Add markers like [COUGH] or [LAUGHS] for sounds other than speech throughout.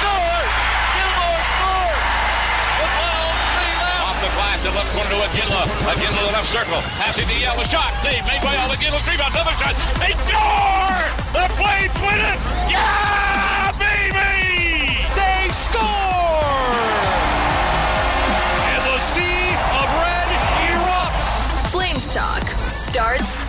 scores! Gilmour scores! With 12, three left. Off the glass, the left corner to Iginla. Iginla the left circle. Passing to Yell. Shot. Save made by Al Iginla. Rebound. Another shot. They score! The Flames win it! Yeah,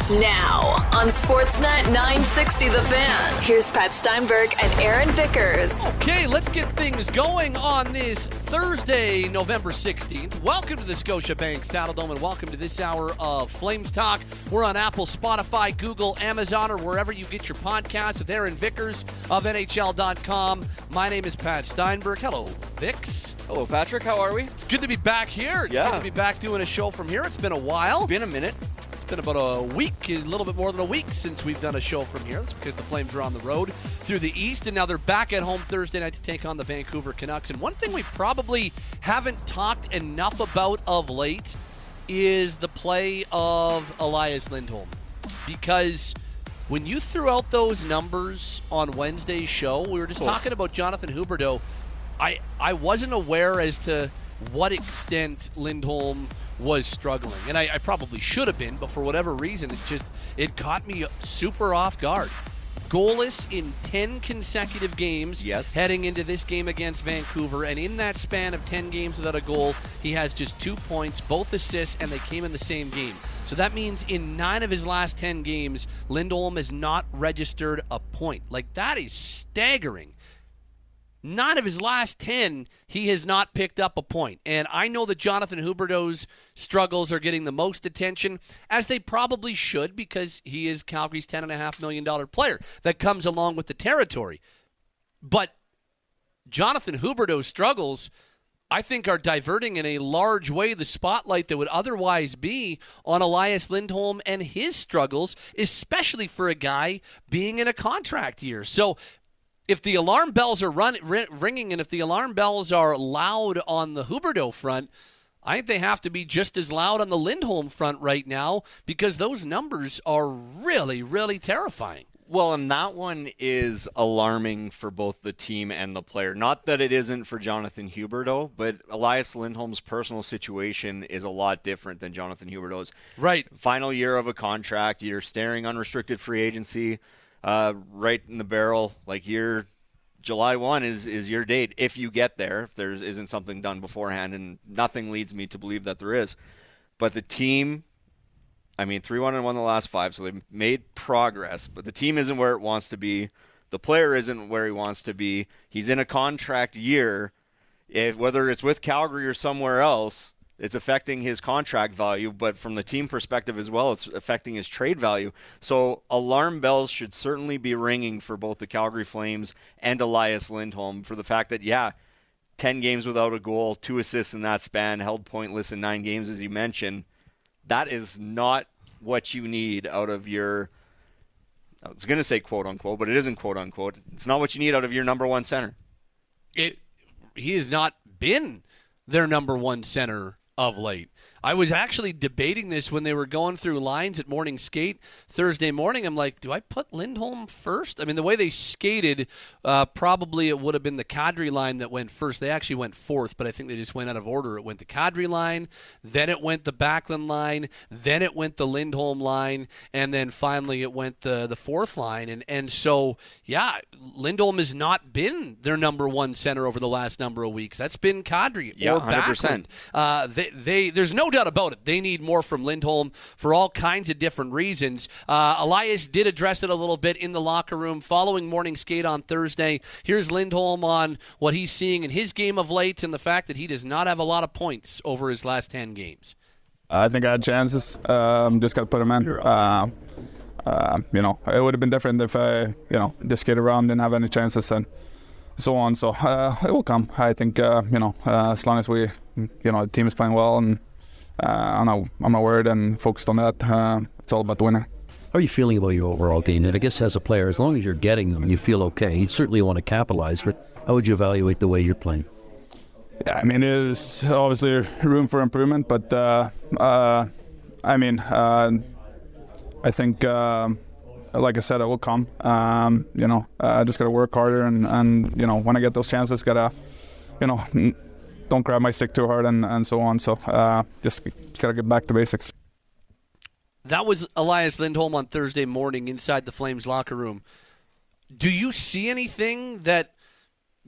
now on Sportsnet 960 The Fan. Here's Pat Steinberg and Aaron Vickers. Okay, let's get things going on this Thursday, November 16th. Welcome to the Scotiabank Saddledome and welcome to this hour of Flames Talk. We're on Apple, Spotify, Google, Amazon, or wherever you get your podcasts with Aaron Vickers of NHL.com. My name is Pat Steinberg. Hello, Vicks. Hello, Patrick. How are we? It's good to be back here. It's Yeah. good to be back doing a show from here. It's been a while. Been a minute. It's been about a week, a little bit more than a week since we've done a show from here. That's because the Flames are on the road through the East, and now they're back at home Thursday night to take on the Vancouver Canucks. And one thing we probably haven't talked enough about of late is the play of Elias Lindholm. Because when you threw out those numbers on Wednesday's show, we were just talking about Jonathan Huberdeau. I, I wasn't aware as to what extent Lindholm was struggling, and I, I probably should have been, but for whatever reason, it just it caught me super off guard. Goalless in 10 consecutive games Yes. heading into this game against Vancouver, and in that span of 10 games without a goal, he has just two points, both assists, and they came in the same game. So that means in nine of his last 10 games, Lindholm has not registered a point. Like, that is staggering nine of his last 10, he has not picked up a point. And I know that Jonathan Huberdeau's struggles are getting the most attention, as they probably should, because he is Calgary's $10.5 million player that comes along with the territory. But Jonathan Huberdeau's struggles. I think are diverting in a large way the spotlight that would otherwise be on Elias Lindholm and his struggles, especially for a guy being in a contract year. So if the alarm bells are run, ri- ringing and if the alarm bells are loud on the Huberdeau front, I think they have to be just as loud on the Lindholm front right now because those numbers are really, really terrifying. Well, and that one is alarming for both the team and the player. Not that it isn't for Jonathan Huberdeau, but Elias Lindholm's personal situation is a lot different than Jonathan Huberdeau's. Right. Final year of a contract, you're staring unrestricted free agency, uh, right in the barrel. Like you're July one is is your date if you get there. If there isn't something done beforehand, and nothing leads me to believe that there is. But the team I mean, 3 1 and 1 the last five, so they've made progress, but the team isn't where it wants to be. The player isn't where he wants to be. He's in a contract year. If, whether it's with Calgary or somewhere else, it's affecting his contract value, but from the team perspective as well, it's affecting his trade value. So alarm bells should certainly be ringing for both the Calgary Flames and Elias Lindholm for the fact that, yeah, 10 games without a goal, two assists in that span, held pointless in nine games, as you mentioned that is not what you need out of your I was going to say quote unquote, but it isn't quote unquote. It's not what you need out of your number one center. It he has not been their number one center of late. I was actually debating this when they were going through lines at morning skate Thursday morning. I'm like, do I put Lindholm first? I mean, the way they skated, uh, probably it would have been the Kadri line that went first. They actually went fourth, but I think they just went out of order. It went the Kadri line, then it went the Backlund line, then it went the Lindholm line, and then finally it went the the fourth line. And and so yeah, Lindholm has not been their number one center over the last number of weeks. That's been Kadri Yeah, or 100%. Backlund. Uh, they, they, there's no doubt about it. They need more from Lindholm for all kinds of different reasons. Uh, Elias did address it a little bit in the locker room following morning skate on Thursday. Here's Lindholm on what he's seeing in his game of late and the fact that he does not have a lot of points over his last 10 games. I think I had chances. Um, just got to put them in. Uh, uh, you know, it would have been different if I, you know, just get around, didn't have any chances, and so on. So uh, it will come. I think, uh, you know, uh, as long as we, you know, the team is playing well, and uh, I'm not, I'm not worried and focused on that. Uh, it's all about winning. How are you feeling about your overall game? And I guess as a player, as long as you're getting them, you feel okay. You certainly want to capitalize, but how would you evaluate the way you're playing? Yeah, I mean, there's obviously room for improvement, but uh, uh, I mean, uh, I think um like I said, it will come. Um, you know, I uh, just gotta work harder, and, and you know, when I get those chances, gotta, you know, don't grab my stick too hard, and, and so on. So uh, just gotta get back to basics. That was Elias Lindholm on Thursday morning inside the Flames locker room. Do you see anything that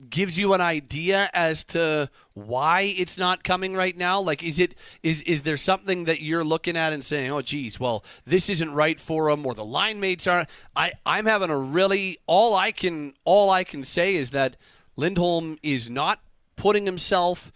gives you an idea as to why it's not coming right now? Like, is it is is there something that you're looking at and saying, "Oh, geez, well, this isn't right for him," or the line mates aren't? I I'm having a really all I can all I can say is that Lindholm is not putting himself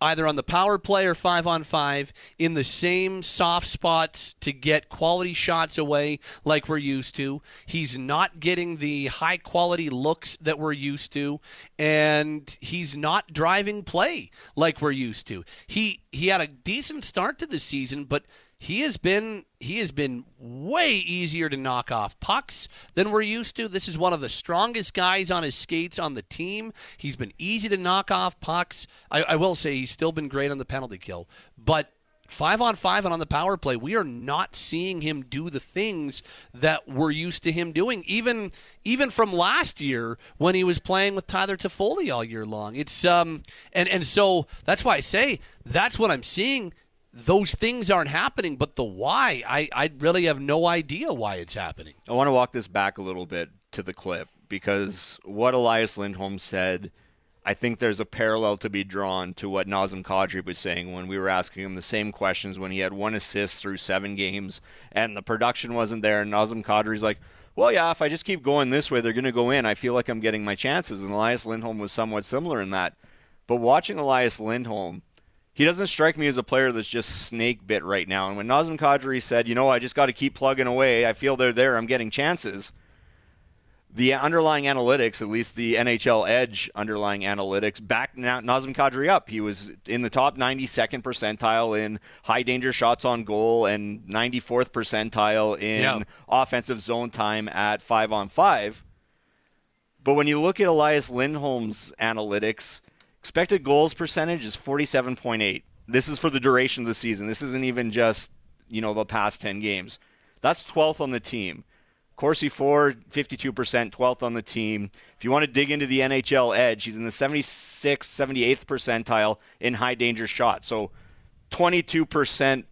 either on the power play or five on five in the same soft spots to get quality shots away like we're used to. He's not getting the high quality looks that we're used to, and he's not driving play like we're used to. He he had a decent start to the season, but he has been he has been way easier to knock off pucks than we're used to. This is one of the strongest guys on his skates on the team. He's been easy to knock off pucks. I, I will say he's still been great on the penalty kill, but five on five and on the power play, we are not seeing him do the things that we're used to him doing. Even even from last year when he was playing with Tyler Toffoli all year long. It's um and and so that's why I say that's what I'm seeing those things aren't happening, but the why, I, I really have no idea why it's happening. I want to walk this back a little bit to the clip because what Elias Lindholm said, I think there's a parallel to be drawn to what Nazem Kadri was saying when we were asking him the same questions when he had one assist through seven games and the production wasn't there. And Nazem Kadri's like, well, yeah, if I just keep going this way, they're going to go in. I feel like I'm getting my chances. And Elias Lindholm was somewhat similar in that. But watching Elias Lindholm, he doesn't strike me as a player that's just snake bit right now. And when Nazem Kadri said, you know, I just got to keep plugging away, I feel they're there, I'm getting chances. The underlying analytics, at least the NHL Edge underlying analytics, backed Nazem Kadri up. He was in the top 92nd percentile in high danger shots on goal and 94th percentile in yeah. offensive zone time at five on five. But when you look at Elias Lindholm's analytics, Expected goals percentage is 47.8. This is for the duration of the season. This isn't even just, you know, the past 10 games. That's 12th on the team. Corsi for 52%, 12th on the team. If you want to dig into the NHL edge, he's in the 76th, 78th percentile in high danger shots. So 22%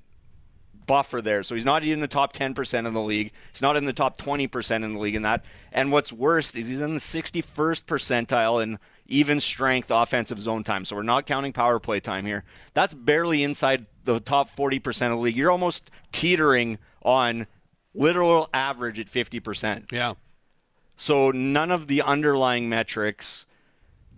buffer there. So he's not in the top 10% of the league. He's not in the top 20% in the league in that. And what's worst is he's in the 61st percentile in even strength offensive zone time. So we're not counting power play time here. That's barely inside the top 40% of the league. You're almost teetering on literal average at 50%. Yeah. So none of the underlying metrics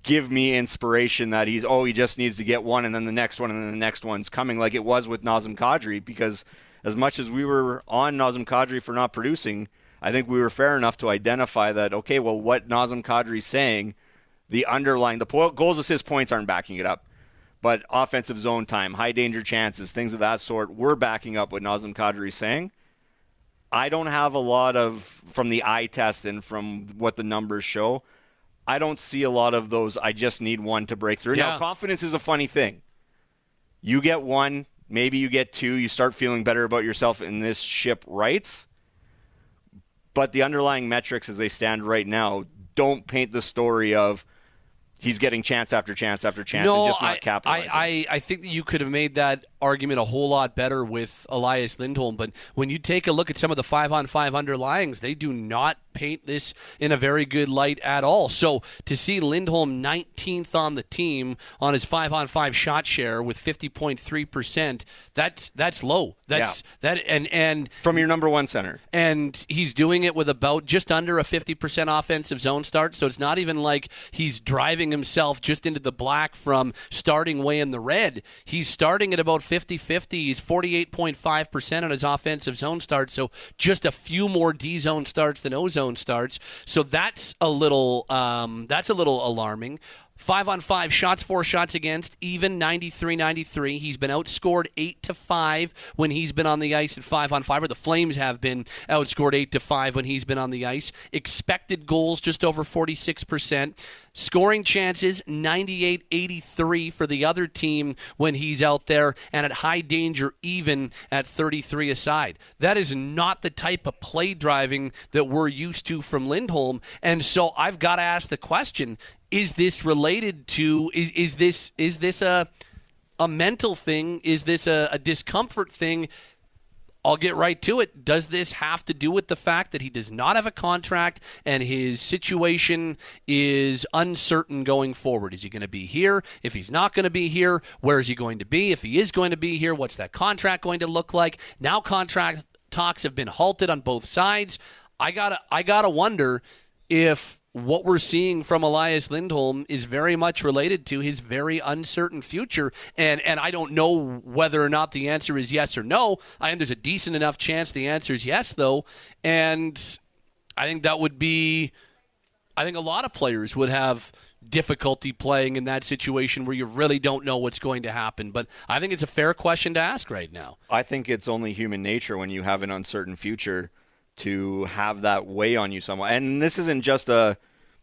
give me inspiration that he's oh he just needs to get one and then the next one and then the next one's coming like it was with Nazem Kadri because as much as we were on Nazem Kadri for not producing, I think we were fair enough to identify that okay, well what Nazem Kadri's saying the underlying the goals assist points aren't backing it up. But offensive zone time high danger chances things of that sort we're backing up what Nazem Kadri is saying. I don't have a lot of from the eye test and from what the numbers show I don't see a lot of those I just need one to break through. Yeah. now confidence is a funny thing. You get one maybe you get two you start feeling better about yourself in this ship rights. But the underlying metrics as they stand right now don't paint the story of he's getting chance after chance after chance no, and just not I, capitalizing. I, I, I think that you could have made that argument a whole lot better with Elias Lindholm, but when you take a look at some of the five on five underlyings, they do not paint this in a very good light at all. So to see Lindholm 19th on the team on his five on five shot share with 50.3 percent, that's that's low. That's yeah. that and and from your number one center, and he's doing it with about just under a 50 percent offensive zone start. So it's not even like he's driving himself just into the black from starting way in the red. He's starting at about 50 50. He's 48.5% on his offensive zone starts. So just a few more D zone starts than O zone starts. So that's a little um, that's a little alarming. Five on five shots, four shots against, even 93 93. He's been outscored 8 to 5 when he's been on the ice at 5 on 5, or the Flames have been outscored 8 to 5 when he's been on the ice. Expected goals just over 46%. Scoring chances 98 83 for the other team when he's out there, and at high danger, even at 33 aside. That is not the type of play driving that we're used to from Lindholm. And so I've got to ask the question is this related to is is this is this a a mental thing? Is this a, a discomfort thing? I'll get right to it. Does this have to do with the fact that he does not have a contract and his situation is uncertain going forward? Is he going to be here? If he's not going to be here, where is he going to be? If he is going to be here, what's that contract going to look like? Now contract talks have been halted on both sides. I gotta I gotta wonder if what we're seeing from Elias Lindholm is very much related to his very uncertain future. And and I don't know whether or not the answer is yes or no. I think there's a decent enough chance the answer is yes, though. And I think that would be I think a lot of players would have difficulty playing in that situation where you really don't know what's going to happen. But I think it's a fair question to ask right now. I think it's only human nature when you have an uncertain future to have that weigh on you somewhat. And this isn't just a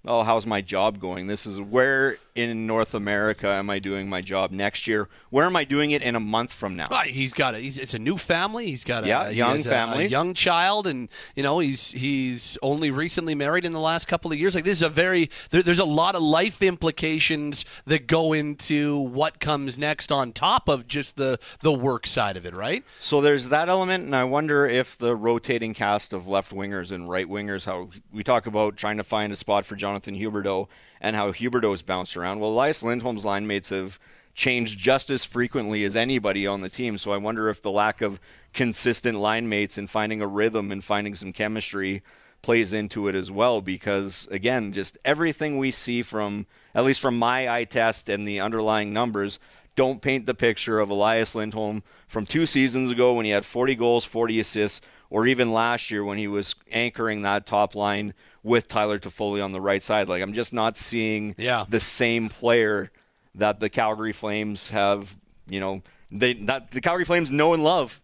oh, how's my job going? This is where in North America am I doing my job next year? Where am I doing it in a month from now? He's got a he's, it's a new family. He's got a yeah, young family, a, a, young child, and you know he's he's only recently married in the last couple of years. Like this is a very there, there's a lot of life implications that go into what comes next on top of just the the work side of it, right? So there's that element, and I wonder if the rotating cast of left wingers and right wingers, how we talk about trying to find a spot for Jonathan Huberdeau and how Huberdeau's bounced around. Well, Elias Lindholm's line mates have changed just as frequently as anybody on the team. So I wonder if the lack of consistent line mates and finding a rhythm and finding some chemistry plays into it as well because again just everything we see from at least from my eye test and the underlying numbers don't paint the picture of Elias Lindholm from two seasons ago when he had 40 goals, 40 assists, or even last year when he was anchoring that top line with Tyler Toffoli on the right side. Like I'm just not seeing yeah. the same player that the Calgary Flames have. You know, they not, the Calgary Flames know and love.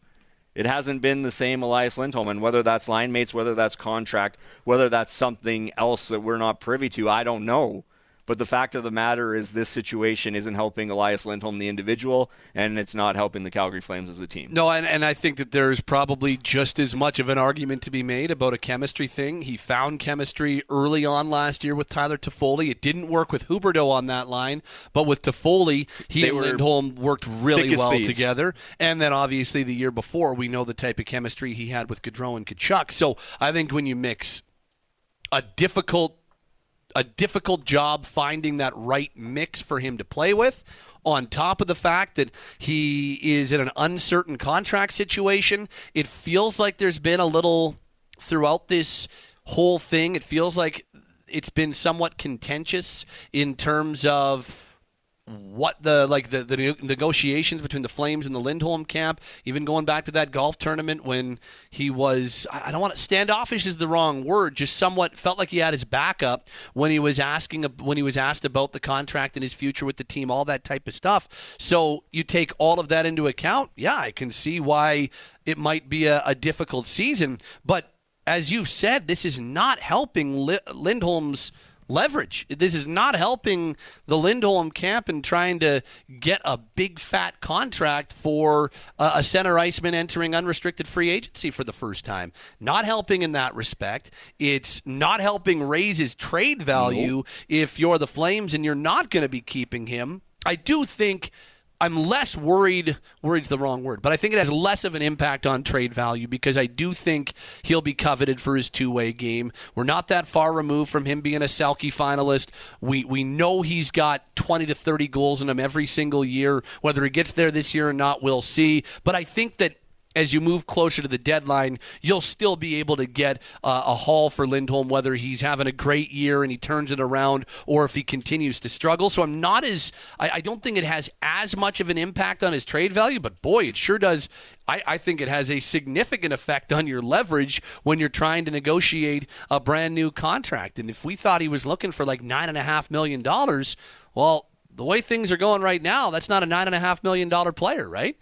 It hasn't been the same Elias Lindholm, and whether that's line mates, whether that's contract, whether that's something else that we're not privy to, I don't know. But the fact of the matter is, this situation isn't helping Elias Lindholm, the individual, and it's not helping the Calgary Flames as a team. No, and, and I think that there's probably just as much of an argument to be made about a chemistry thing. He found chemistry early on last year with Tyler Toffoli. It didn't work with Huberdeau on that line, but with Toffoli, he they and Lindholm worked really well thieves. together. And then obviously the year before, we know the type of chemistry he had with Gaudreau and Tkachuk. So I think when you mix a difficult a difficult job finding that right mix for him to play with. On top of the fact that he is in an uncertain contract situation, it feels like there's been a little throughout this whole thing. It feels like it's been somewhat contentious in terms of what the like the, the negotiations between the Flames and the Lindholm camp, even going back to that golf tournament when he was I don't want to standoffish is the wrong word, just somewhat felt like he had his backup when he was asking when he was asked about the contract and his future with the team, all that type of stuff. So you take all of that into account, yeah, I can see why it might be a, a difficult season, but as you've said, this is not helping Lindholm's leverage. This is not helping the Lindholm camp in trying to get a big fat contract for uh, a center iceman entering unrestricted free agency for the first time. Not helping in that respect. It's not helping raise his trade value nope. if you're the Flames and you're not going to be keeping him. I do think I'm less worried. Worried's the wrong word, but I think it has less of an impact on trade value because I do think he'll be coveted for his two-way game. We're not that far removed from him being a Selke finalist. We we know he's got 20 to 30 goals in him every single year. Whether he gets there this year or not, we'll see. But I think that as you move closer to the deadline, you'll still be able to get uh, a haul for Lindholm, whether he's having a great year and he turns it around or if he continues to struggle. So I'm not as, I, I don't think it has as much of an impact on his trade value, but boy, it sure does. I, I think it has a significant effect on your leverage when you're trying to negotiate a brand new contract. And if we thought he was looking for like $9.5 million, well, the way things are going right now, that's not a $9.5 million player, right?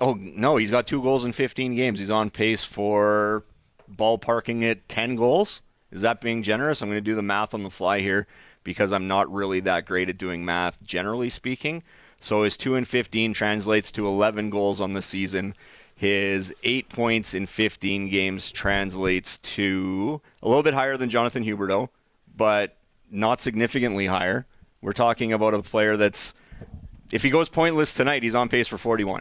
Oh no, he's got two goals in 15 games. He's on pace for ballparking at 10 goals. Is that being generous? I'm going to do the math on the fly here because I'm not really that great at doing math, generally speaking. So his 2 and 15 translates to 11 goals on the season. His 8 points in 15 games translates to a little bit higher than Jonathan Huberdeau, but not significantly higher. We're talking about a player that's, if he goes pointless tonight, he's on pace for 41.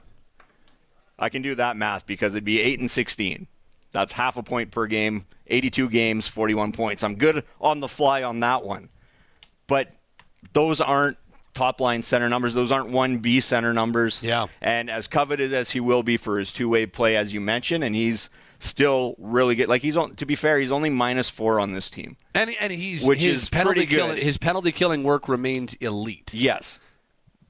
I can do that math because it'd be 8 and 16. That's half a point per game, 82 games, 41 points. I'm good on the fly on that one. But those aren't top line center numbers. Those aren't 1B center numbers. Yeah. And as coveted as he will be for his two way play, as you mentioned, and he's still really good. Like he's on, to be fair, he's only minus four on this team. And and he's Which his is penalty pretty good. killing his penalty killing work remains elite. Yes.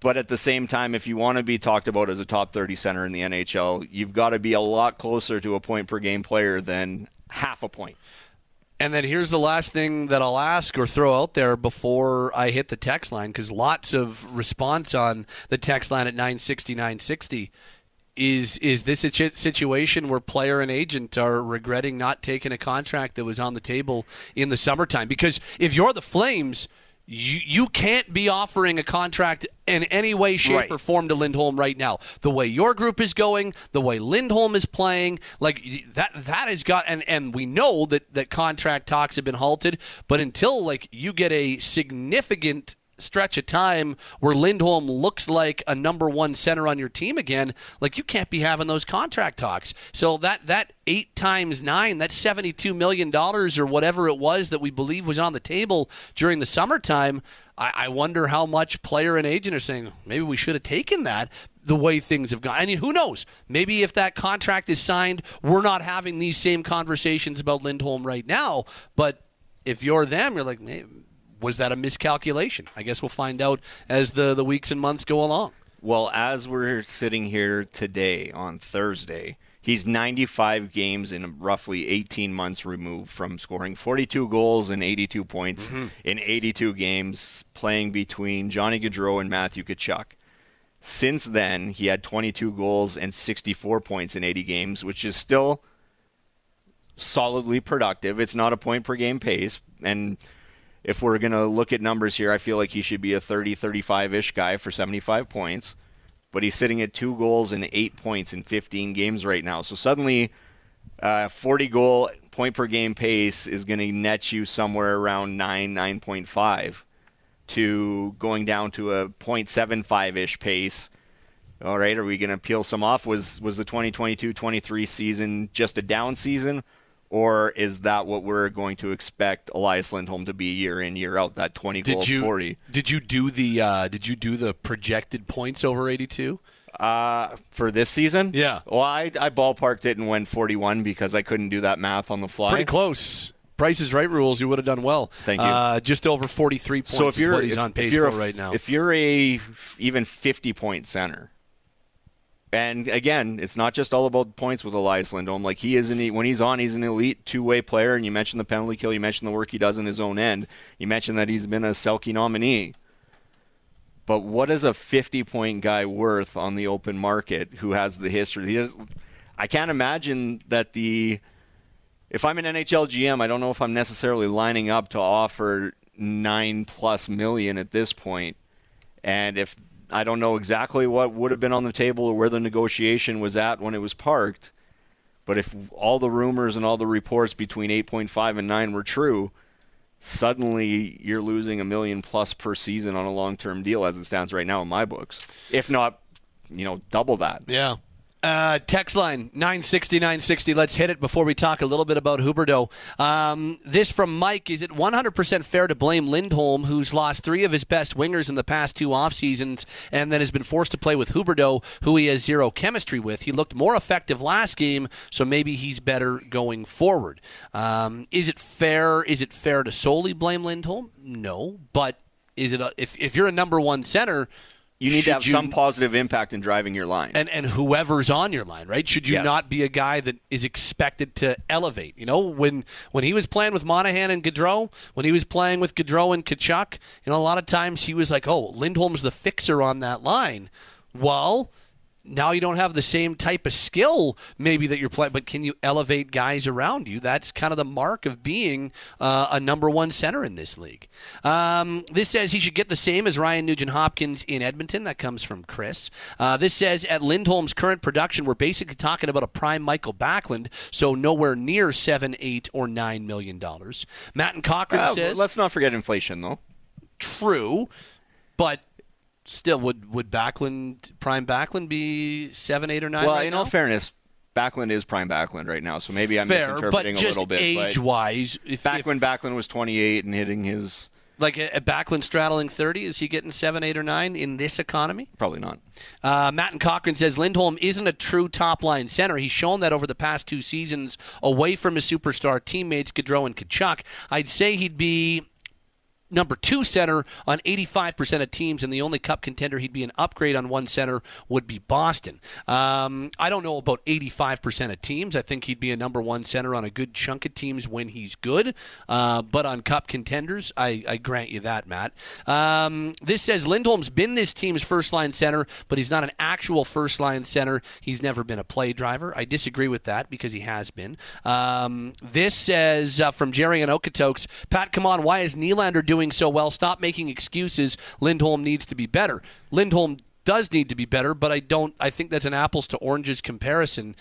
But at the same time, if you want to be talked about as a top 30 center in the NHL, you've got to be a lot closer to a point per game player than half a point. And then here's the last thing that I'll ask or throw out there before I hit the text line because lots of response on the text line at 960 960. Is is this a situation where player and agent are regretting not taking a contract that was on the table in the summertime? Because if you're the Flames, you you can't be offering a contract in any way, shape, Right. or form to Lindholm right now. The way your group is going, the way Lindholm is playing, like that that has got and and we know that that contract talks have been halted, but until like you get a significant stretch of time where Lindholm looks like a number one center on your team again, like you can't be having those contract talks. So that that eight times nine, that's seventy two million dollars or whatever it was that we believe was on the table during the summertime. I, I wonder how much player and agent are saying maybe we should have taken that the way things have gone. I mean, who knows? Maybe if that contract is signed, we're not having these same conversations about Lindholm right now. But if you're them, you're like, "Hey, was that a miscalculation? I guess we'll find out as the, the weeks and months go along. Well, as we're sitting here today on Thursday, he's 95 games in roughly 18 months removed from scoring 42 goals and 82 points mm-hmm. in 82 games, playing between Johnny Gaudreau and Matthew Tkachuk. Since then, he had 22 goals and 64 points in 80 games, which is still solidly productive. It's not a point per game pace. And if we're going to look at numbers here, I feel like he should be a 30 35 ish guy for 75 points. But he's sitting at two goals and eight points in 15 games right now. So suddenly, uh, 40 goal point per game pace is going to net you somewhere around 9, 9.5 to going down to a 0.75 ish pace. All right, are we going to peel some off? Was was the 2022-23 season just a down season, or is that what we're going to expect Elias Lindholm to be year in year out? That 20 goal Did you 40 did you do the uh, did you do the projected points over 82? uh, for this season? Yeah. Well, I I ballparked it and went 41 because I couldn't do that math on the fly. Pretty close. Price is right rules. You would have done well. Thank you. Uh, just over 43 points So if you're what he's if, on pace for a, right now. if you're a even 50 point center, and again, it's not just all about points with Elias Lindholm. Like he is an when he's on, he's an elite two way player. And you mentioned the penalty kill. You mentioned the work he does in his own end. You mentioned that he's been a Selke nominee. But what is a 50 point guy worth on the open market who has the history? He has, I can't imagine that the if I'm an NHL GM, I don't know if I'm necessarily lining up to offer nine plus million at this point. And if I don't know exactly what would have been on the table or where the negotiation was at when it was parked, but if all the rumors and all the reports between 8.5 and 9 were true, suddenly you're losing a million plus per season on a long term deal as it stands right now in my books. If not, you know, double that. yeah. Uh, text line 960 960. Let's hit it before we talk a little bit about Huberdeau. Um, this from Mike Is it 100% fair to blame Lindholm, who's lost three of his best wingers in the past two off seasons and then has been forced to play with Huberdeau, who he has zero chemistry with? He looked more effective last game, so maybe he's better going forward. Um, is it fair? Is it fair to solely blame Lindholm? No. But is it a, if, if you're a number one center, You need should to have some positive impact in driving your line. and and whoever's on your line, right? Should you Yes. not be a guy that is expected to elevate? You know, when when he was playing with Monahan and Gaudreau, when he was playing with Gaudreau and Tkachuk, you know, a lot of times he was like, "Oh, Lindholm's the fixer on that line." Well. Now you don't have the same type of skill, maybe that you're playing, but can you elevate guys around you? That's kind of the mark of being uh, a number one center in this league. Um, this says he should get the same as Ryan Nugent Hopkins in Edmonton. That comes from Chris. Uh, this says at Lindholm's current production, we're basically talking about a prime Mikael Backlund, so nowhere near seven, eight, or nine million dollars. Matt and Cochrane Uh, says let's not forget inflation, though. true, but still, would would Backlund prime Backlund be seven, eight, or nine? Well, right in now? all fairness, Backlund is prime Backlund right now, so maybe I'm Fair, misinterpreting a little bit. age but wise, back if- when Backlund was 28 and hitting his, like a, a Backlund straddling thirty, is he getting seven, eight, or nine in this economy? probably not. Uh, Matt and Cochrane says Lindholm isn't a true top line center. He's shown that over the past two seasons away from his superstar teammates Gaudreau and Tkachuk. I'd say he'd be number two center on 85% of teams, and the only cup contender he'd be an upgrade on one center would be Boston. Um, I don't know about 85% of teams. I think he'd be a number one center on a good chunk of teams when he's good, uh, but on cup contenders, I, I grant you that, Matt. Um, this says Lindholm's been this team's first line center, but he's not an actual first line center. He's never been a play driver. I disagree with that because he has been. Um, this says uh, from Jerry and Okotoks, Pat, come on, why is Nylander doing so well? Stop making excuses. Lindholm needs to be better. Lindholm does need to be better, but I don't. I think that's an apples to oranges comparison.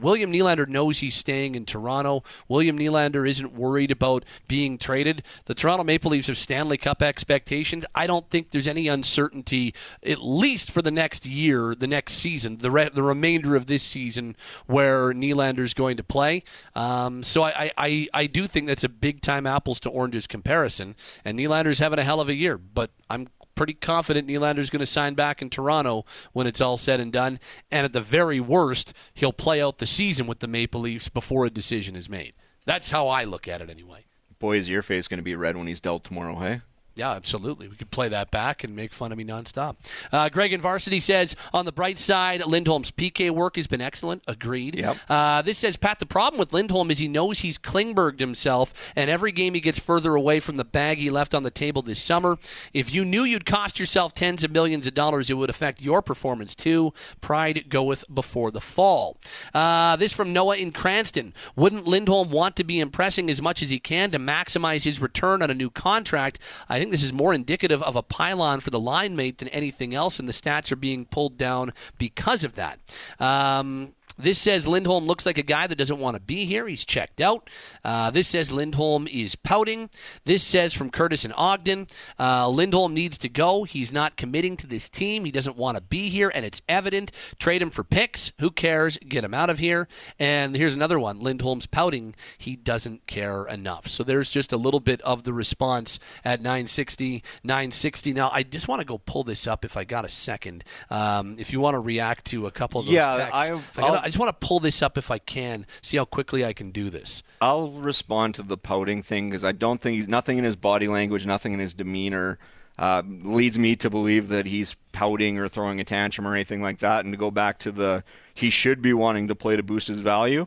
William Nylander knows he's staying in Toronto. William Nylander isn't worried about being traded. The Toronto Maple Leafs have Stanley Cup expectations. I don't think there's any uncertainty, at least for the next year, the next season, the re- the remainder of this season, where Nylander's going to play. Um, so I, I, I, do think that's a big time apples to oranges comparison. And Nylander's having a hell of a year, but I'm pretty confident Nylander's going to sign back in Toronto when it's all said and done. And at the very worst, he'll play out the season with the Maple Leafs before a decision is made. That's how I look at it anyway. Boy, is your face going to be red when he's dealt tomorrow, hey? Yeah, absolutely. We could play that back and make fun of me nonstop. Uh, Greg in Varsity says, on the bright side, Lindholm's PK work has been excellent. Agreed. Yep. Uh, this says, Pat, the problem with Lindholm is he knows he's Klingberged himself, and every game he gets further away from the bag he left on the table this summer. If you knew you'd cost yourself tens of millions of dollars, it would affect your performance too. Pride goeth before the fall. Uh, this from Noah in Cranston. Wouldn't Lindholm want to be impressing as much as he can to maximize his return on a new contract? I think this is more indicative of a pylon for the line mate than anything else, and the stats are being pulled down because of that. Um, this says Lindholm looks like a guy that doesn't want to be here. He's checked out. Uh, this says Lindholm is pouting. This says from Curtis and Ogden, uh, Lindholm needs to go. He's not committing to this team. He doesn't want to be here, and it's evident. Trade him for picks. Who cares? Get him out of here. And here's another one. Lindholm's pouting. He doesn't care enough. So there's just a little bit of the response at 960, 960. Now, I just want to go pull this up if I got a second. Um, if you want to react to a couple of those Yeah, texts. I've- I gotta- I'll- I just want to pull this up if I can, see how quickly I can do this. I'll respond to the pouting thing because I don't think he's nothing in his body language, nothing in his demeanor uh, leads me to believe that he's pouting or throwing a tantrum or anything like that. And to go back to the he should be wanting to play to boost his value,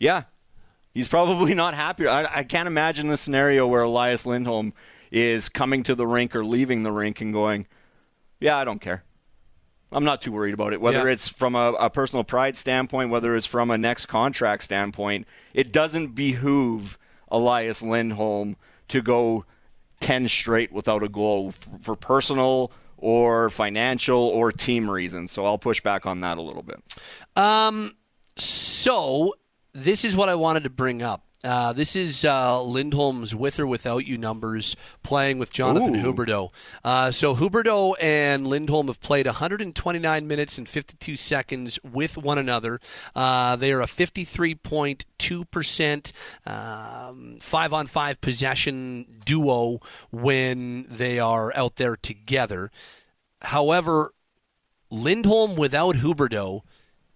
yeah, he's probably [LAUGHS] not happy. I, I can't imagine the scenario where Elias Lindholm is coming to the rink or leaving the rink and going, "Yeah, I don't care." I'm not too worried about it. Whether Yeah. it's from a, a personal pride standpoint, whether it's from a next contract standpoint, it doesn't behoove Elias Lindholm to go 10 straight without a goal f- for personal or financial or team reasons. So I'll push back on that a little bit. Um, so this is what I wanted to bring up. Uh, this is uh, Lindholm's with or without you numbers playing with Jonathan Ooh. Huberdeau. Uh, so Huberdeau and Lindholm have played 129 minutes and 52 seconds with one another. Uh, they are a 53.2% um, five on five possession duo when they are out there together. However, Lindholm without Huberdeau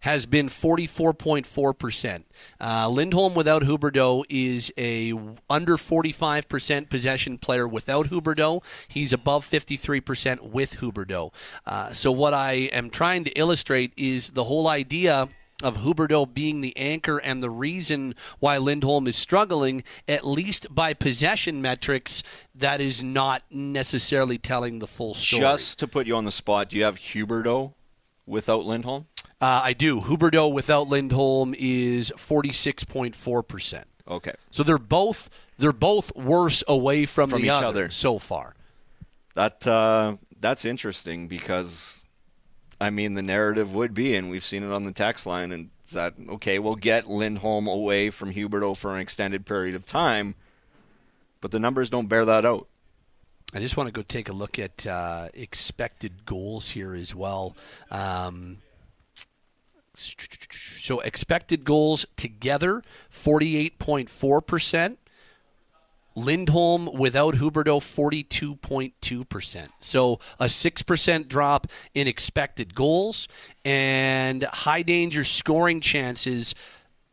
has been 44.4%. Uh, Lindholm without Huberdeau is a under 45% possession player without Huberdeau. He's above 53% with Huberdeau. Uh, so what I am trying to illustrate is the whole idea of Huberdeau being the anchor and the reason why Lindholm is struggling, at least by possession metrics, that is not necessarily telling the full story. Just to put you on the spot, do you have Huberdeau without Lindholm? Uh, I do. Huberdeau without Lindholm is 46.4%. Okay. So they're both they're both worse away from, From the each other, other. so far. That uh, that's interesting because I mean the narrative would be, and we've seen it on the text line, and is that okay? We'll get Lindholm away from Huberdeau for an extended period of time, but the numbers don't bear that out. I just want to go take a look at uh, expected goals here as well. Um, so expected goals together, 48.4%. Lindholm without Huberdeau, 42.2%. So a 6% drop in expected goals and high danger scoring chances.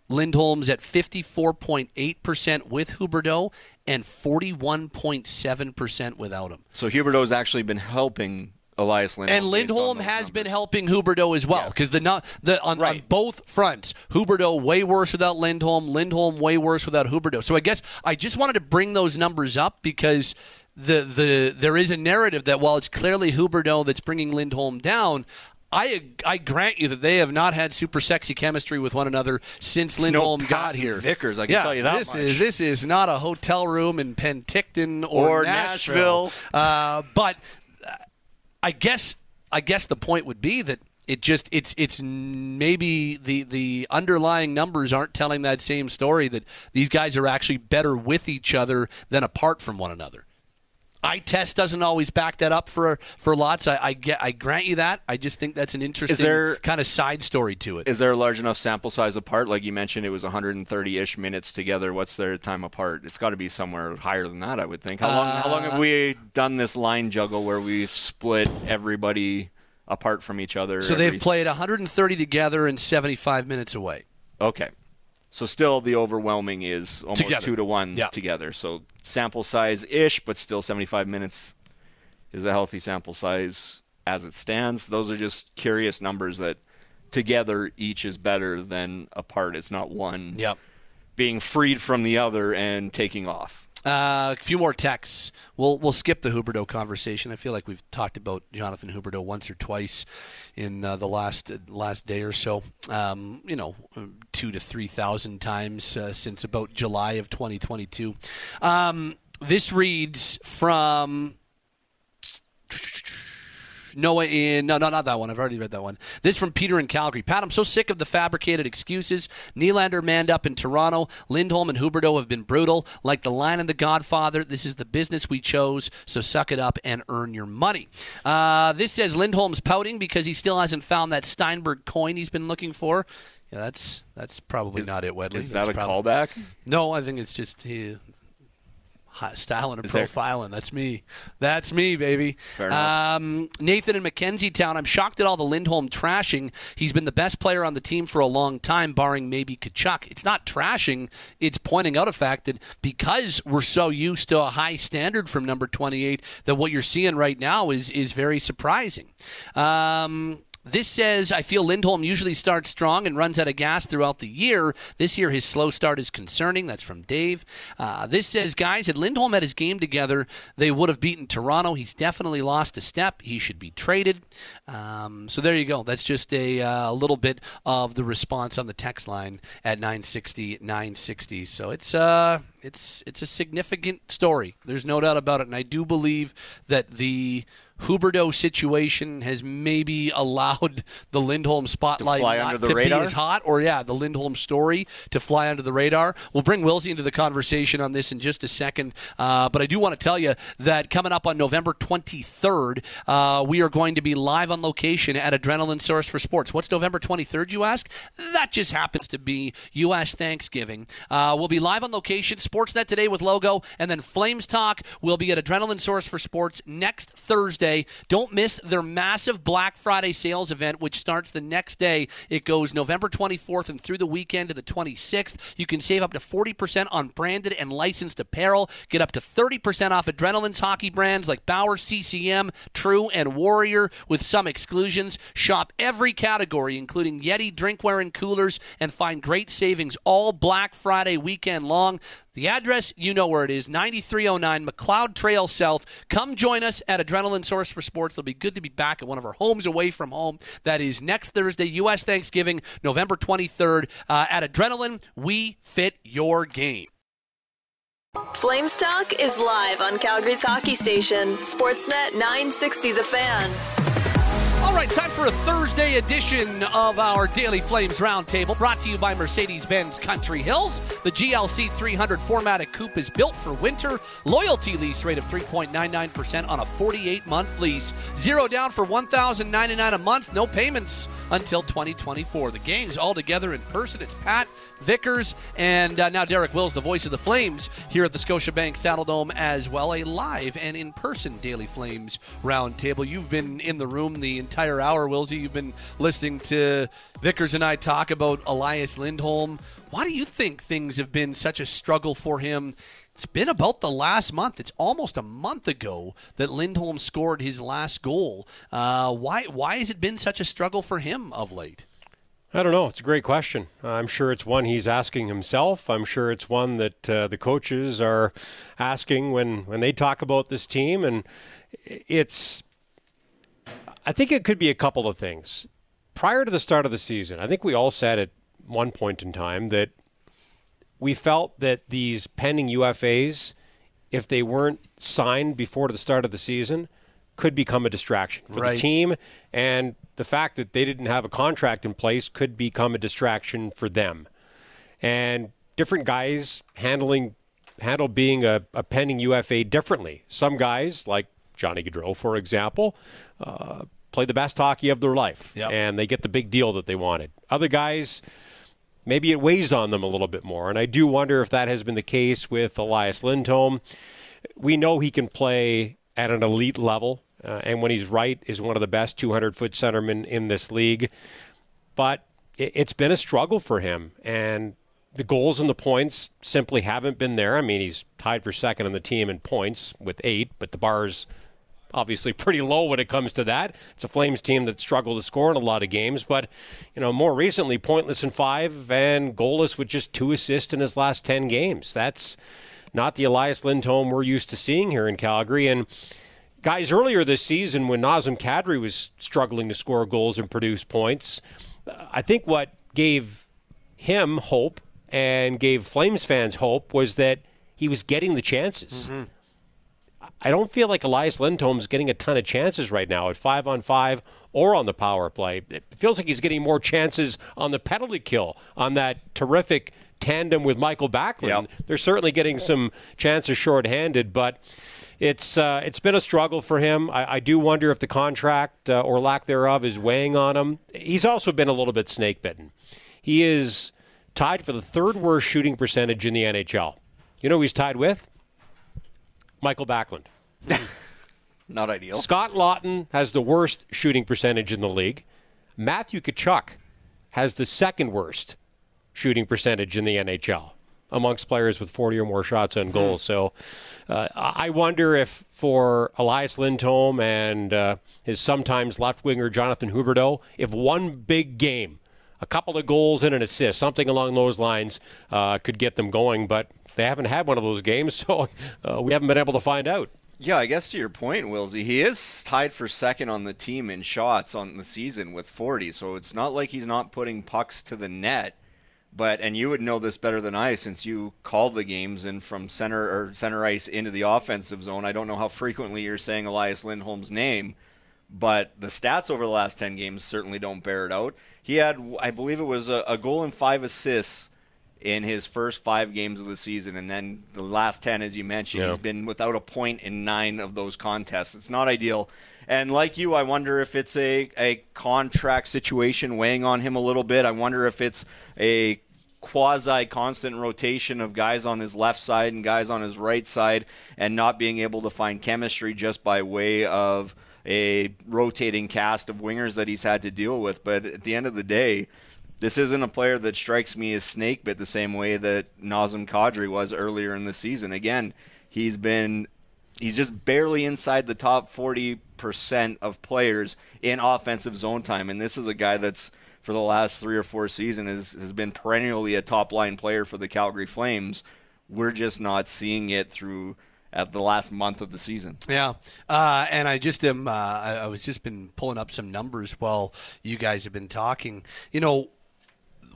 Lindholm's at 54.8% with Huberdeau and 41.7% without him. So Huberdeau's actually been helping Elias Lindholm. And Lindholm has been helping Huberdeau as well because the not the on, on both fronts, Huberdeau way worse without Lindholm, Lindholm way worse without Huberdeau. So I guess I just wanted to bring those numbers up because the the there is a narrative that while it's clearly Huberdeau that's bringing Lindholm down. I I grant you that they have not had super sexy chemistry with one another since no Lindholm Pat got here. Vickers, I can yeah, tell you that this much. is this is not a hotel room in Penticton or, Or Nashville. Nashville. Uh, but I guess I guess the point would be that it just it's it's maybe the the underlying numbers aren't telling that same story that these guys are actually better with each other than apart from one another. Eye test doesn't always back that up for for lots. I, I get I grant you that. I just think that's an interesting there- kind of side story to it. Is there a large enough sample size apart? Like you mentioned, it was 130-ish minutes together. What's their time apart? It's got to be somewhere higher than that, I would think. How long? how long Uh, have we done this line juggle where we've split everybody apart from each other? so every- they've played 130 together and 75 minutes away. Okay. So still the overwhelming is almost Together. two to one Yeah. together. So sample size ish, but still 75 minutes is a healthy sample size as it stands. Those are just curious numbers that together each is better than apart. It's not one Yep. being freed from the other and taking off. Uh, a few more texts. We'll we'll skip the Huberdeau conversation. I feel like we've talked about Jonathan Huberdeau once or twice in uh, the last last day or so. Um, you know, two to three thousand times uh, since about July of 2022. Um, this reads from Noah in no no not that one I've already read that one. This from Peter in Calgary. Pat, I'm so sick of the fabricated excuses. Nylander manned up in Toronto. Lindholm and Huberdeau have been brutal. Like the line in The Godfather, this is the business we chose. So suck it up and earn your money. Uh, this says Lindholm's pouting because he still hasn't found that Steinberg coin he's been looking for. Yeah, that's that's probably not it, Wedley. Is That's that a prob- callback? No, I think it's just he, styling and profiling. That's me. That's me, baby. Um, Nathan in Mackenzie Town. I'm shocked at all the Lindholm trashing. He's been the best player on the team for a long time, barring maybe Tkachuk. It's not trashing. It's pointing out a fact that because we're so used to a high standard from number 28, that what you're seeing right now is is very surprising. Um, this says, I feel Lindholm usually starts strong and runs out of gas throughout the year. This year, his slow start is concerning. That's from Dave. Uh, this says, guys, had Lindholm had his game together, they would have beaten Toronto. He's definitely lost a step. He should be traded. Um, so there you go. That's just a uh, little bit of the response on the text line at 960 960. So it's uh, it's it's a significant story. There's no doubt about it, and I do believe that the Huberdeau situation has maybe allowed the Lindholm spotlight fly not under the to radar? be as hot, or yeah, the Lindholm story to fly under the radar. We'll bring Wilsey into the conversation on this in just a second, uh, but I do want to tell you that coming up on November 23rd, uh, we are going to be live on location at Adrenaline Source for Sports. What's November 23rd, you ask? That just happens to be U.S. Thanksgiving. Uh, we'll be live on location, Sportsnet today with logo, and then Flames Talk will be at Adrenaline Source for Sports next Thursday. Don't miss their massive Black Friday sales event, which starts the next day. It goes November 24th and through the weekend to the 26th. You can save up to 40% on branded and licensed apparel. Get up to 30% off Adrenaline's hockey brands like Bauer, CCM, True, and Warrior with some exclusions. Shop every category, including Yeti drinkware and coolers, and find great savings all Black Friday weekend long. The address, you know where it is 9309 Macleod Trail South. Come join us at Adrenaline Source for Sports. It'll be good to be back at one of our homes away from home. That is next Thursday, U.S. Thanksgiving, November 23rd. Uh, at Adrenaline, we fit your game. Flames Talk is live on Calgary's hockey station, Sportsnet 960 The Fan. All right, time for a Thursday edition of our Daily Flames Roundtable, brought to you by Mercedes Benz Country Hills. The GLC 300 4MATIC coupe is built for winter. Loyalty lease rate of 3.99% on a 48 month lease. Zero down for $1,099 a month, no payments until 2024. The gang's all together in person. It's Pat. Vickers, and uh, now Derek Wills, the voice of the Flames, here at the Scotiabank Saddledome as well. A live and in person Daily Flames roundtable. You've been in the room the entire hour, Willsy. You've been listening to Vickers and I talk about Elias Lindholm. Why do you think things have been such a struggle for him? It's been about the last month. It's almost a month ago that Lindholm scored his last goal. Uh, why? Why has it been such a struggle for him of late? I don't know. It's a great question. I'm sure it's one he's asking himself. I'm sure it's one that uh, the coaches are asking when, when they talk about this team. And it's, I think it could be a couple of things. Prior to the start of the season, I think we all said at one point in time that we felt that these pending UFAs, if they weren't signed before the start of the season, could become a distraction for Right. the team. And the fact that they didn't have a contract in place could become a distraction for them. And different guys handling handle being a, a pending UFA differently. Some guys, like Johnny Gaudreau, for example, uh, play the best hockey of their life, Yep. and they get the big deal that they wanted. Other guys, maybe it weighs on them a little bit more. And I do wonder if that has been the case with Elias Lindholm. We know he can play at an elite level, uh, and when he's right, is one of the best 200 foot centermen in this league. But it, it's been a struggle for him, and the goals and the points simply haven't been there. I mean, he's tied for second on the team in points with eight, but the bar's obviously [LAUGHS] pretty low when it comes to that. It's a Flames team that struggled to score in a lot of games, but you know, more recently pointless in 5 and goalless with just two assists in his last 10 games. That's not the Elias Lindholm we're used to seeing here in Calgary and guys earlier this season when Nazem Kadri was struggling to score goals and produce points, I think what gave him hope and gave Flames fans hope was that he was getting the chances. Mm-hmm. I don't feel like Elias Lindholm's getting a ton of chances right now at five on five or on the power play. It feels like he's getting more chances on the penalty kill on that terrific tandem with Mikael Backlund. Yep. They're certainly getting some chances shorthanded, but it's uh, it's been a struggle for him. I, I do wonder if the contract uh, or lack thereof is weighing on him. He's also been a little bit snake bitten. He is tied for the third worst shooting percentage in the NHL. You know who he's tied with? Mikael Backlund. [LAUGHS] Not ideal. Scott Laughton has the worst shooting percentage in the league. Matthew Tkachuk has the second worst shooting percentage in the NHL amongst players with 40 or more shots on goal. So uh, I wonder if for Elias Lindholm and uh, his sometimes left winger Jonathan Huberdeau, if one big game, a couple of goals and an assist, something along those lines, uh, could get them going. But they haven't had one of those games, [LAUGHS] so uh, we haven't been able to find out. Yeah, I guess to your point, Wilsey, he is tied for second on the team in shots on the season with 40. So it's not like he's not putting pucks to the net, But and you would know this better than I since you called the games and from center or center ice into the offensive zone. I don't know how frequently you're saying Elias Lindholm's name, but the stats over the last 10 games certainly don't bear it out. He had I believe it was a, a goal and five assists in his first 5 games of the season and then the last 10 as you mentioned Yeah. he's been without a point in 9 of those contests. It's not ideal. And like you, I wonder if it's a, a contract situation weighing on him a little bit. I wonder if it's a quasi constant rotation of guys on his left side and guys on his right side and not being able to find chemistry just by way of a rotating cast of wingers that he's had to deal with. But at the end of the day, this isn't a player that strikes me as snake bit the same way that Nazem Kadri was earlier in the season. Again, he's been he's just barely inside the top 40% of players in offensive zone time and this is a guy that's for the last 3 or 4 seasons has, has been perennially a top line player for the Calgary Flames. We're just not seeing it through at the last month of the season. Yeah, uh, and I just am. Uh, I, I was just been pulling up some numbers while you guys have been talking. You know,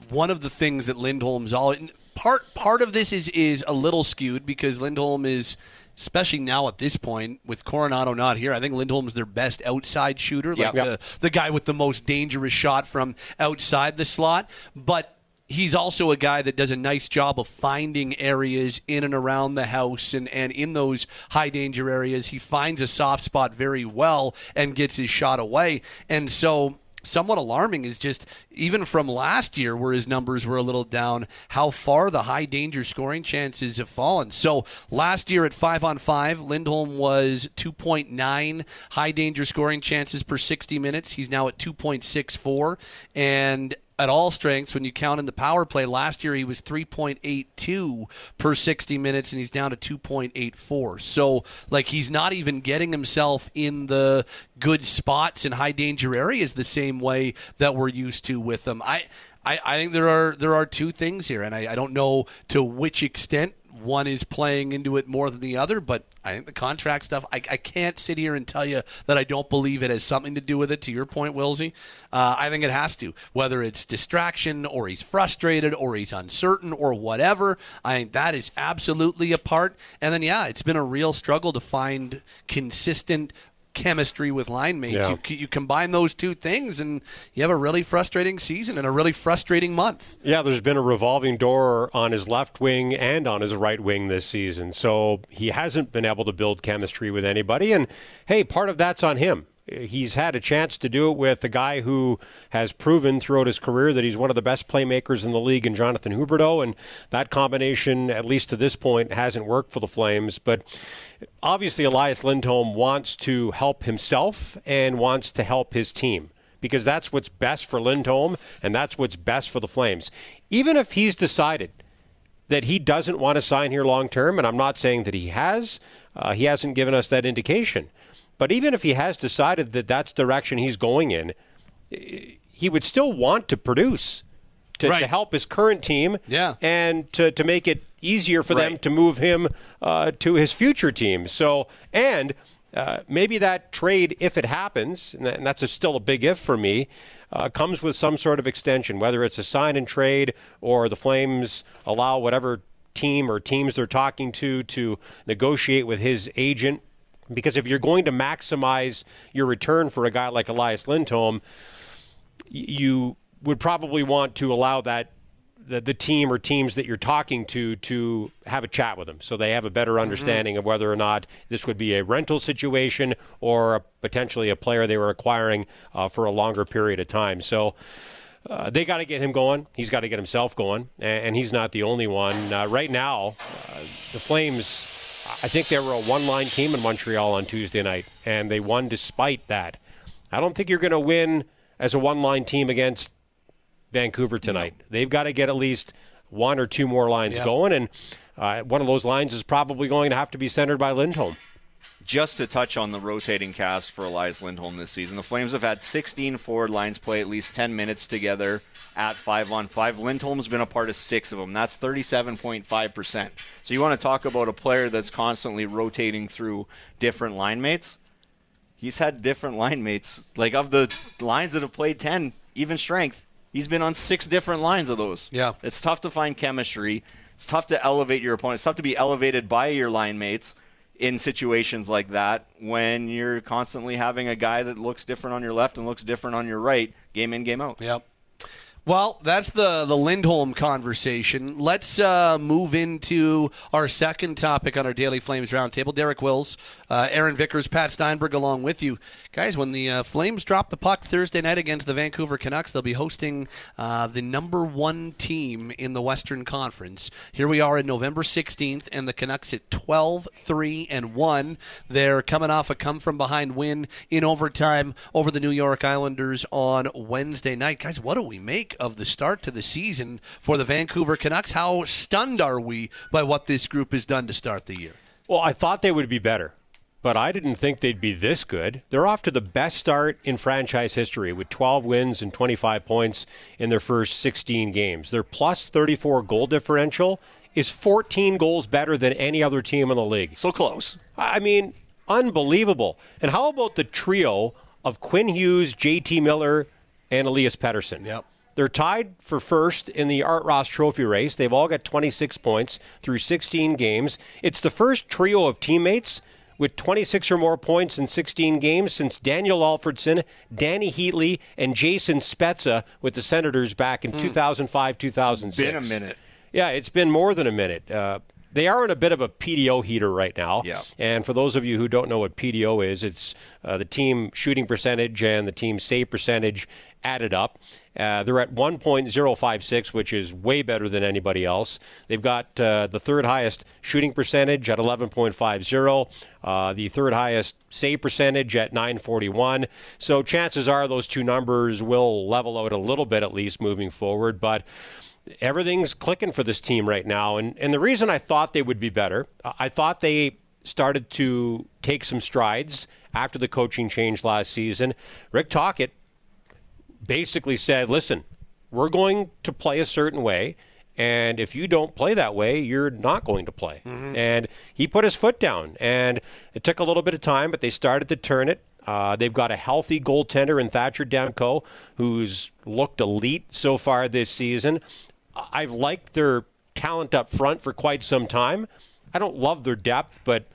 one of the things that Lindholm's all part part of this is is a little skewed because Lindholm is. Especially now at this point, with Coronato not here, I think Lindholm's their best outside shooter, like Yep. the the guy with the most dangerous shot from outside the slot. But he's also a guy that does a nice job of finding areas in and around the house and, and in those high danger areas he finds a soft spot very well and gets his shot away and so somewhat alarming is just even from last year where his numbers were a little down how far the high danger scoring chances have fallen. So last year at 5 on 5 Lindholm was 2.9 high danger scoring chances per 60 minutes. He's now at 2.64 and at all strengths when you count in the power play. Last year he was 3.82 per 60 minutes and he's down to 2.84. So like he's not even getting himself in the good spots in high danger areas the same way that we're used to with them. I I, I think there are there are two things here, and I, I don't know to which extent one is playing into it more than the other, but I think the contract stuff, I, I can't sit here and tell you that I don't believe it has something to do with it. To your point, Wilsey, uh, I think it has to. Whether it's distraction or he's frustrated or he's uncertain or whatever, I think that is absolutely a part. And then, yeah, it's been a real struggle to find consistent chemistry with line mates. Yeah. You, you combine those two things, and you have a really frustrating season and a really frustrating month. Yeah, there's been a revolving door on his left wing and on his right wing this season. So he hasn't been able to build chemistry with anybody. And hey, part of that's on him. He's had a chance to do it with a guy who has proven throughout his career that he's one of the best playmakers in the league in Jonathan Huberdeau. And that combination, at least to this point, hasn't worked for the Flames. But obviously, Elias Lindholm wants to help himself and wants to help his team because that's what's best for Lindholm and that's what's best for the Flames. Even if he's decided that he doesn't want to sign here long term, and I'm not saying that he has, uh, he hasn't given us that indication. But even if he has decided that that's direction he's going in, he would still want to produce to, Right. to help his current team Yeah. and to, to make it easier for them to move him uh, to his future team. So, and uh, maybe that trade, if it happens, and that- and that's a, still a big if for me, uh, comes with some sort of extension, whether it's a sign and trade or the Flames allow whatever team or teams they're talking to to negotiate with his agent. Because if you're going to maximize your return for a guy like Elias Lindholm, you would probably want to allow that the, the team or teams that you're talking to to have a chat with them so they have a better understanding of whether or not this would be a rental situation or a, potentially a player they were acquiring uh, for a longer period of time so uh, they got to get him going. He's got to get himself going, and, and he's not the only one. Uh, right now, uh, the Flames, I think they were a one line team in Montreal on Tuesday night, and they won despite that. I don't think you're going to win as a one line team against Vancouver tonight. They've got to get at least one or two more lines Yep. going, and uh, one of those lines is probably going to have to be centered by Lindholm. Just to touch on the rotating cast for Elias Lindholm this season, the Flames have had 16 forward lines play at least 10 minutes together at 5 on 5. Lindholm's been a part of six of them. That's 37.5%. So you want to talk about a player that's constantly rotating through different line mates? He's had different line mates. Like, of the lines that have played 10, even strength, He's been on six different lines of those. Yeah. It's tough to find chemistry. It's tough to elevate your opponent. It's tough to be elevated by your line mates in situations like that when you're constantly having a guy that looks different on your left and looks different on your right, game in, game out. Yep. Well, that's the the Lindholm conversation. Let's uh, move into our second topic on our Daily Flames roundtable. Derek Wills, uh, Aaron Vickers, Pat Steinberg, along with you guys. When the uh, Flames drop the puck Thursday night against the Vancouver Canucks, they'll be hosting uh, the number one team in the Western Conference. Here we are in November 16th, and the Canucks at 12, 3, and 1. They're coming off a come from behind win in overtime over the New York Islanders on Wednesday night. Guys, what do we make of the start to the season for the Vancouver Canucks? How stunned are we by what this group has done to start the year? Well, I thought they would be better, but I didn't think they'd be this good. They're off to the best start in franchise history with 12 wins and 25 points in their first 16 games. Their plus 34 goal differential is 14 goals better than any other team in the league. So close. I mean, unbelievable. And how about the trio of Quinn Hughes, JT Miller, and Elias Pettersson? Yep. They're tied for first in the Art Ross Trophy race. They've all got 26 points through 16 games. It's the first trio of teammates with 26 or more points in 16 games since Daniel Alfredsson, Dany Heatley, and Jason Spezza with the Senators back in 2005 2006. Been a minute. Yeah, it's been more than a minute. Uh, they are in a bit of a PDO heater right now. Yeah. And for those of you who don't know what PDO is, it's uh, the team shooting percentage and the team save percentage added up. Uh, they're at 1.056, which is way better than anybody else. They've got uh, the third highest shooting percentage at 11.50, uh, the third highest save percentage at 941. So chances are those two numbers will level out a little bit at least moving forward. But everything's clicking for this team right now. And, and the reason I thought they would be better, I thought they started to take some strides after the coaching change last season. Rick Tocchet basically said, listen, we're going to play a certain way. And if you don't play that way, you're not going to play. And he put his foot down. And it took a little bit of time, but they started to turn it. Uh, they've got a healthy goaltender in Thatcher Demko, who's looked elite so far this season. I've liked their talent up front for quite some time. I don't love their depth, but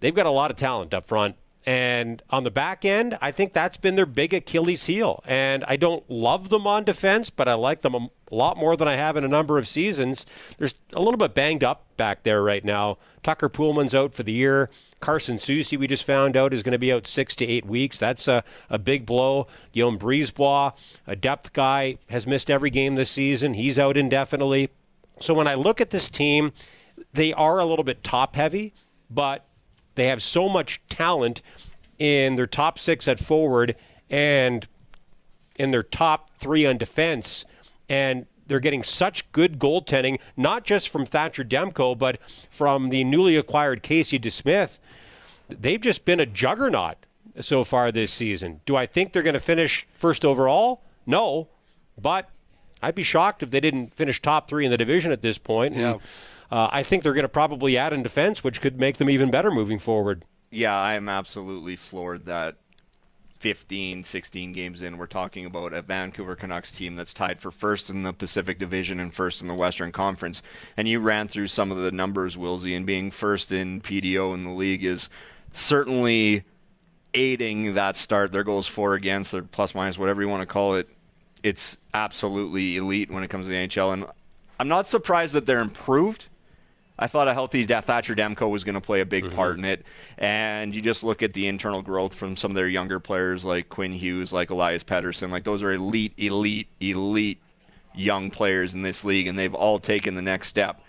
they've got a lot of talent up front. And on the back end, I think that's been their big Achilles heel. And I don't love them on defense, but I like them a lot more than I have in a number of seasons. There's a little bit banged up back there right now. Tucker Poolman's out for the year. Carson Soucy, we just found out, is going to be out six to eight weeks. That's a, a big blow. Guillaume Brisebois, a depth guy, has missed every game this season. He's out indefinitely. So when I look at this team, they are a little bit top heavy, but they have so much talent in their top six at forward and in their top three on defense. And they're getting such good goaltending, not just from Thatcher Demko, but from the newly acquired Casey DeSmith. They've just been a juggernaut so far this season. Do I think they're going to finish first overall? No, but I'd be shocked if they didn't finish top three in the division at this point. Yeah. And, uh, I think they're going to probably add in defense, which could make them even better moving forward. Yeah, I am absolutely floored that 15, 16 games in, we're talking about a Vancouver Canucks team that's tied for first in the Pacific Division and first in the Western Conference. And you ran through some of the numbers, Wilsey, and being first in PDO in the league is certainly aiding that start. Their goals for against, their plus minus, whatever you want to call it. It's absolutely elite when it comes to the NHL. And I'm not surprised that they're improved. I thought a healthy Thatcher Demko was going to play a big mm-hmm. part in it. And you just look at the internal growth from some of their younger players like Quinn Hughes, like Elias Pettersson. Like those are elite, elite, elite young players in this league, and they've all taken the next step.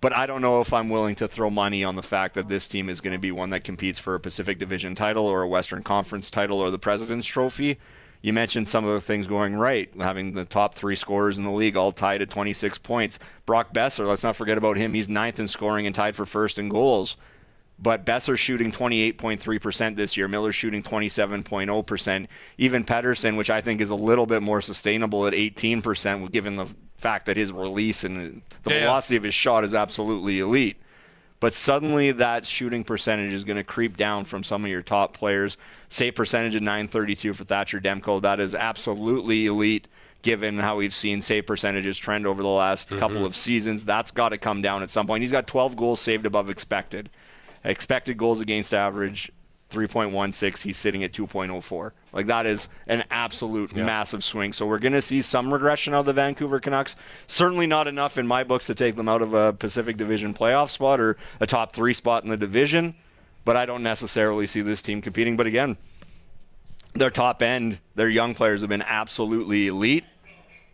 But I don't know if I'm willing to throw money on the fact that this team is going to be one that competes for a Pacific Division title or a Western Conference title or the President's Trophy. You mentioned some of the things going right, having the top three scorers in the league all tied at 26 points. Brock Boeser, let's not forget about him. He's ninth in scoring and tied for first in goals. But Boeser shooting 28.3% this year. Miller shooting 27.0%. Even Pettersson, which I think is a little bit more sustainable at 18%, given the fact that his release and the Yeah. velocity of his shot is absolutely elite. But suddenly that shooting percentage is going to creep down from some of your top players. Save percentage of 932 for Thatcher Demko. That is absolutely elite given how we've seen save percentages trend over the last mm-hmm. couple of seasons. That's got to come down at some point. He's got 12 goals saved above expected. Expected goals against average 3.16 he's sitting at 2.04 like that is an absolute massive swing. So we're going to see some regression of the vancouver canucks. Certainly not enough in my books to take them out of a pacific division playoff spot or a top three spot in the division but i don't necessarily see this team competing. But again their top end their young players have been absolutely elite.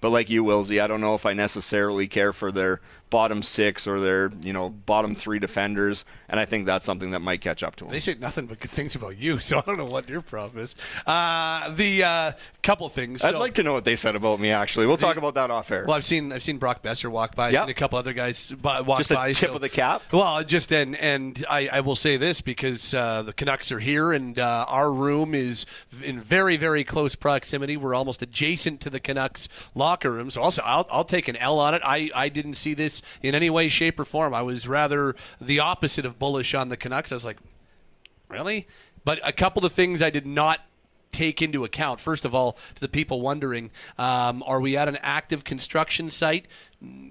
But like you, Wilsey, I don't know if I necessarily care for their bottom six or their you know bottom three defenders, and I think that's something that might catch up to them. They say nothing but good things about you, [LAUGHS] so I don't know what your problem is. Uh, the uh, couple things. I'd so- like to know what they said about me. Actually, we'll talk about that off air. Well, I've seen I've seen Brock Boeser walk by. I've Yep. seen a couple other guys bu- walk Just a by. tip so- of the cap? Well, just and and I, I will say this because uh, the Canucks are here and uh, our room is in very very close proximity. We're almost adjacent to the Canucks locker room. So also I'll, I'll take an L on it. I, I didn't see this in any way, shape, or form. I was rather the opposite of bullish on the Canucks. I was like, Really? But a couple of things I did not take into account. First of all, to the people wondering, um, are we at an active construction site?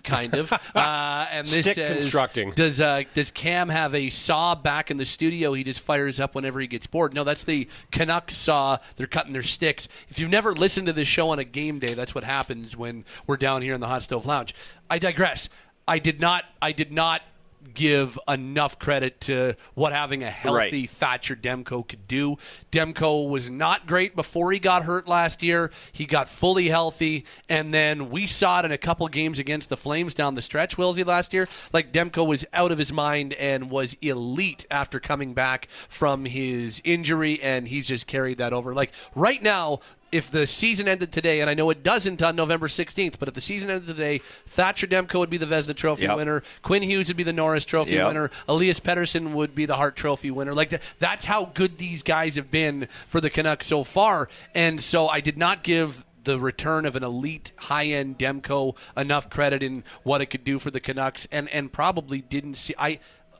Kind of. [LAUGHS] Uh, and this Stick says, constructing. Does uh, does Cam have a saw back in the studio? He just fires up whenever he gets bored. No, that's the Canucks saw. They're cutting their sticks. If you've never listened to this show on a game day, that's what happens when we're down here in the Hot Stove Lounge. I digress. I did not. I did not give enough credit to what having a healthy Right. Thatcher Demko could do. Demko was not great before he got hurt last year. He got fully healthy, and then we saw it in a couple games against the Flames down the stretch, Wilsey, last year. Like Demko was out of his mind and was elite after coming back from his injury, and he's just carried that over. Like right now, if the season ended today, and I know it doesn't on November 16th, but if the season ended today, Thatcher Demko would be the Vezina Trophy Yep. winner. Quinn Hughes would be the Norris Trophy Yep. winner. Elias Pettersson would be the Hart Trophy winner. Like th- that's how good these guys have been for the Canucks so far. And so I did not give the return of an elite high-end Demko enough credit in what it could do for the Canucks, and and probably didn't see I.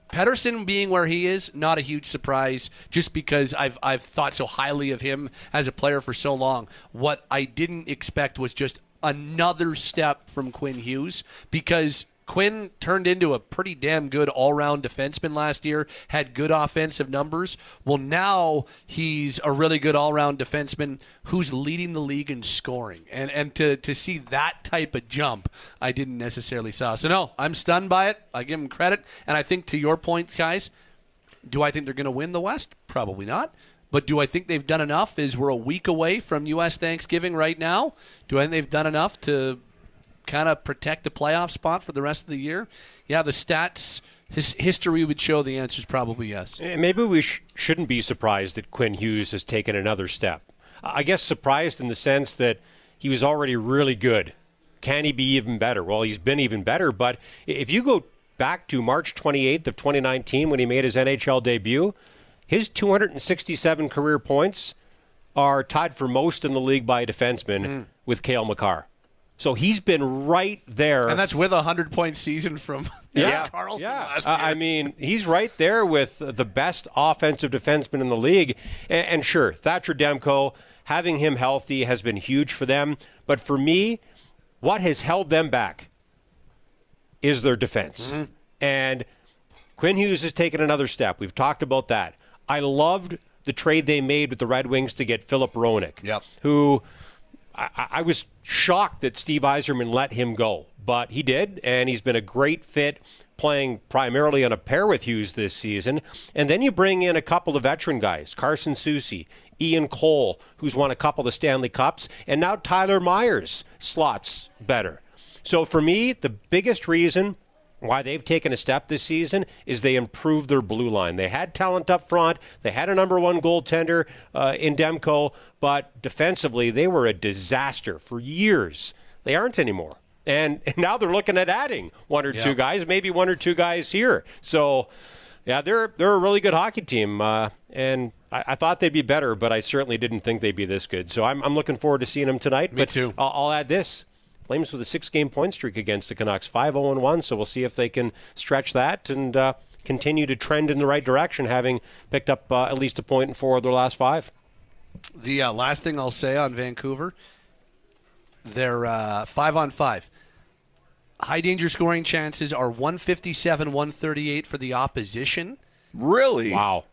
Pettersson being where he is, not a huge surprise, just because I've I've thought so highly of him as a player for so long. What I didn't expect was just another step from Quinn Hughes because Quinn turned into a pretty damn good all-round defenseman last year, had good offensive numbers. Well, now he's a really good all-round defenseman who's leading the league in scoring. And and to to see that type of jump, I didn't necessarily saw. So no, I'm stunned by it. I give him credit, and I think to your point, guys, do I think they're going to win the West? Probably not. But do I think they've done enough? Is we're a week away from U.S. Thanksgiving right now? Do I think they've done enough to kind of protect the playoff spot for the rest of the year? Yeah, the stats, his history would show the answer is probably yes. Eh, Maybe we sh- shouldn't be surprised that Quinn Hughes has taken another step. I guess surprised in the sense that he was already really good. Can he be even better? Well, he's been even better, but if you go back to March 28th of 2019 when he made his NHL debut, his 267 career points are tied for most in the league by a defenseman with Cale Makar. So he's been right there. And that's with a 100 point season from [LAUGHS] Erik Karlsson [LAUGHS] last Uh, year. I mean, he's right there with the best offensive defenseman in the league. And, and sure, Thatcher Demko, having him healthy has been huge for them. But for me, what has held them back is their defense. Mm-hmm. And Quinn Hughes has taken another step. We've talked about that. I loved the trade they made with the Red Wings to get Filip Hronek, Yep. who I, I was shocked that Steve Yzerman let him go, but he did, and he's been a great fit playing primarily on a pair with Hughes this season. And then you bring in a couple of veteran guys, Carson Soucy, Ian Cole, who's won a couple of the Stanley Cups, and now Tyler Myers slots better. So for me, the biggest reason why they've taken a step this season is they improved their blue line. They had talent up front. They had a number one goaltender uh, in Demko, but defensively they were a disaster for years. They aren't anymore. And, and [LAUGHS] now they're looking at adding one or two guys, maybe one or two guys here. So, yeah, they're they're a really good hockey team, uh, and I, I thought they'd be better, but I certainly didn't think they'd be this good. So I'm, I'm looking forward to seeing them tonight. Me but too. I'll, I'll add this: Flames with a six-game point streak against the Canucks, 5-0-1. So we'll see if they can stretch that and uh, continue to trend in the right direction, having picked up uh, at least a point in four of their last five. The uh, last thing I'll say on Vancouver, they're uh, five on five. High danger scoring chances are 157, 138 for the opposition. Really? Wow.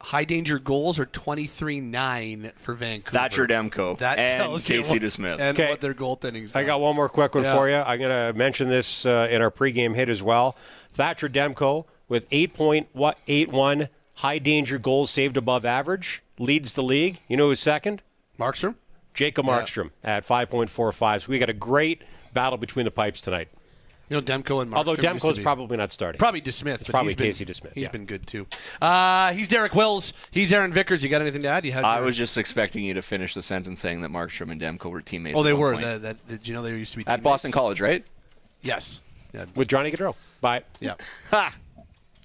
High danger goals are 23 9 for Vancouver. Thatcher Demko That and tells you Casey what- DeSmith. And Okay. what their goaltending's I got one more quick one Yeah. for you. I'm going to mention this uh, in our pregame hit as well. Thatcher Demko with 8.81 high danger goals saved above average leads the league. You know who's second? Markstrom? Jacob Markstrom at 5.45. So we got a great battle between the pipes tonight. You know, Demko and Markstrom. Although used to Demko's probably not starting. Probably DeSmith. but probably he's been- Casey DeSmith, He's yeah. been good too. Uh, he's Derek Wills. He's Aaron Vickers. You got anything to add? You had. I your- was just expecting you to finish the sentence saying that Markstrom and Demko were teammates. Oh, they one were. point. That, that, did you know they used to be at? Boston College, right? Yes. Yeah. With Johnny Gaudreau. Bye. Yeah. [LAUGHS] Ha!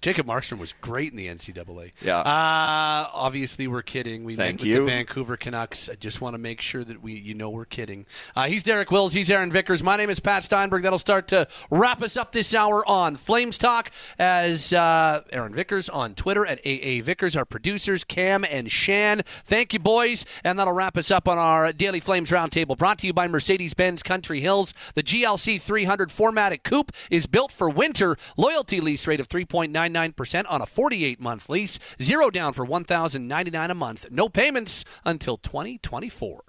Jacob Markstrom was great in the NCAA. Yeah. Uh, obviously, we're kidding. We Thank met you. with the Vancouver Canucks. I just want to make sure that we, you know, we're kidding. Uh, he's Derek Wills. He's Aaron Vickers. My name is Pat Steinberg. That'll start to wrap us up this hour on Flames Talk. As uh, Aaron Vickers on Twitter at AA Vickers, our producers Cam and Shan. Thank you, boys, and that'll wrap us up on our daily Flames Roundtable. Brought to you by Mercedes-Benz Country Hills. The GLC 300 4MATIC Coupe is built for winter. Loyalty lease rate of 3.9. 4.99% on a 48 month lease, zero down for 1099 a month, no payments until 2024.